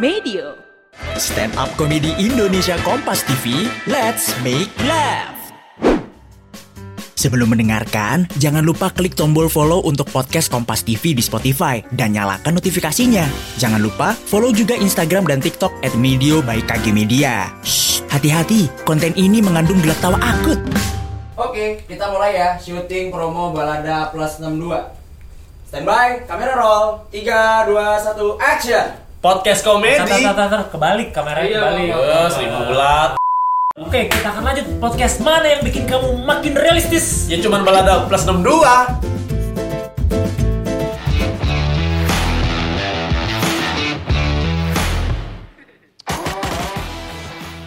Medio. Stand up komedi Indonesia Kompas TV, let's make laugh. Sebelum mendengarkan, jangan lupa klik tombol follow untuk podcast Kompas TV di Spotify dan nyalakan notifikasinya. Jangan lupa follow juga Instagram dan TikTok at Medio by KG Media. Shh, hati-hati, konten ini mengandung gelak tawa akut. Oke, kita mulai ya syuting promo Balada Plus 62. Standby, kamera roll. 3 2 1 action. Podcast komedi. Tar, tar, tar, tar, kebalik kameranya Iya, kebalik. Eh, seribu bulat. Oke, kita akan lanjut podcast mana yang bikin kamu makin realistis? Ya cuman balada plus 62.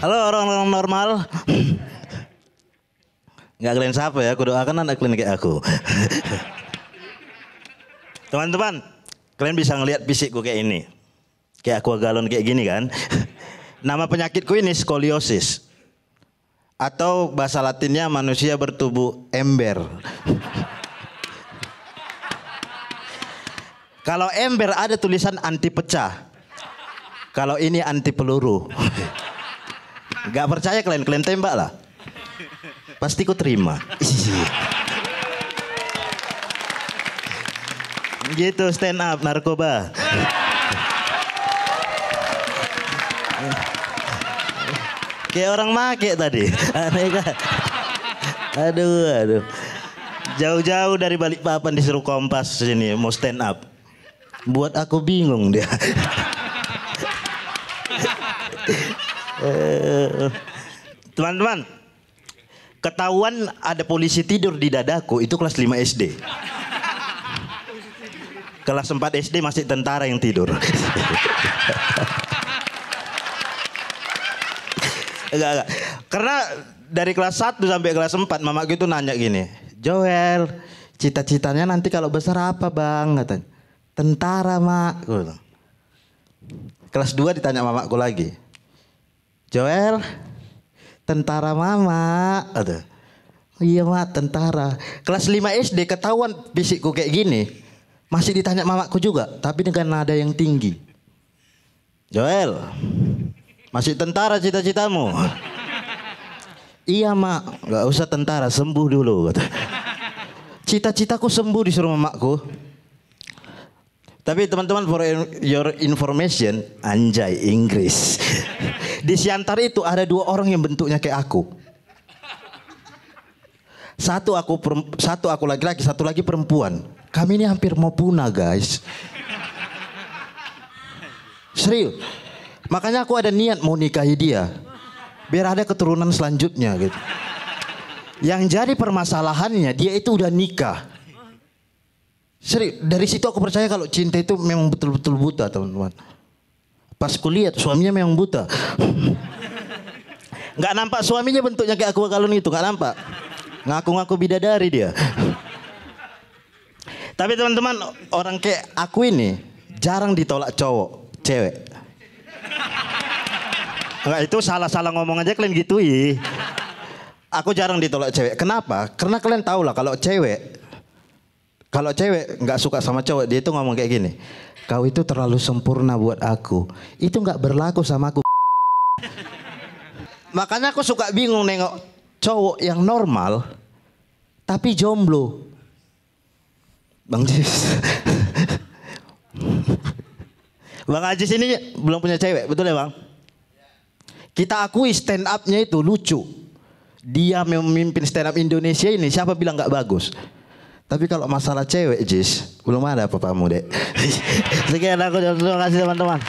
Halo orang-orang normal. Nggak kalian siapa ya, aku doakan anak kalian kayak aku. Teman-teman, kalian bisa ngelihat fisikku kayak ini. Kayak aku galon kayak gini kan. Nama penyakitku ini skoliosis. Atau bahasa latinnya manusia bertubuh ember. Kalau ember ada tulisan anti pecah. Kalau ini anti peluru. Gak percaya kalian, kalian tembak lah. Pasti ku terima. gitu stand up narkoba. Kayak orang make tadi. Aneh kan? Aduh, aduh. Jauh-jauh dari balik papan disuruh kompas sini mau stand up. Buat aku bingung dia. Teman-teman, ketahuan ada polisi tidur di dadaku itu kelas 5 SD. Kelas 4 SD masih tentara yang tidur. enggak, enggak. Karena dari kelas 1 sampai kelas 4 mama gitu nanya gini, Joel, cita-citanya nanti kalau besar apa bang? Katanya. Tentara mak. Kelas 2 ditanya mamaku lagi. Joel, tentara mama. Ada. Iya mak, tentara. Kelas 5 SD ketahuan fisikku kayak gini. Masih ditanya mamaku juga, tapi dengan nada yang tinggi. Joel, masih tentara cita-citamu? iya mak, nggak usah tentara, sembuh dulu. Cita-citaku sembuh disuruh mamaku. Tapi teman-teman for your information, anjay Inggris. Di Siantar itu ada dua orang yang bentuknya kayak aku. Satu aku satu aku laki-laki, satu lagi perempuan. Kami ini hampir mau punah, guys. Serius. Makanya aku ada niat mau nikahi dia. Biar ada keturunan selanjutnya gitu. Yang jadi permasalahannya dia itu udah nikah. Serius, dari situ aku percaya kalau cinta itu memang betul-betul buta, teman-teman. Pas kulihat suaminya memang buta. Nggak nampak suaminya bentuknya kayak aku kalau itu, nggak nampak. Ngaku-ngaku bidadari dia. Tapi teman-teman, orang kayak aku ini jarang ditolak cowok, cewek. Enggak itu salah-salah ngomong aja kalian gitui. Aku jarang ditolak cewek. Kenapa? Karena kalian tahu lah kalau cewek kalau cewek nggak suka sama cowok, dia itu ngomong kayak gini. Kau itu terlalu sempurna buat aku. Itu nggak berlaku sama aku. Makanya aku suka bingung nengok cowok yang normal tapi jomblo. Bang Jis. Bang Ajis ini belum punya cewek, betul ya Bang? Kita akui stand up-nya itu lucu. Dia memimpin stand up Indonesia ini, siapa bilang nggak bagus? Tapi kalau masalah cewek, Jis, belum ada apa-apamu, Dek. Sekian aku, terima kasih teman-teman.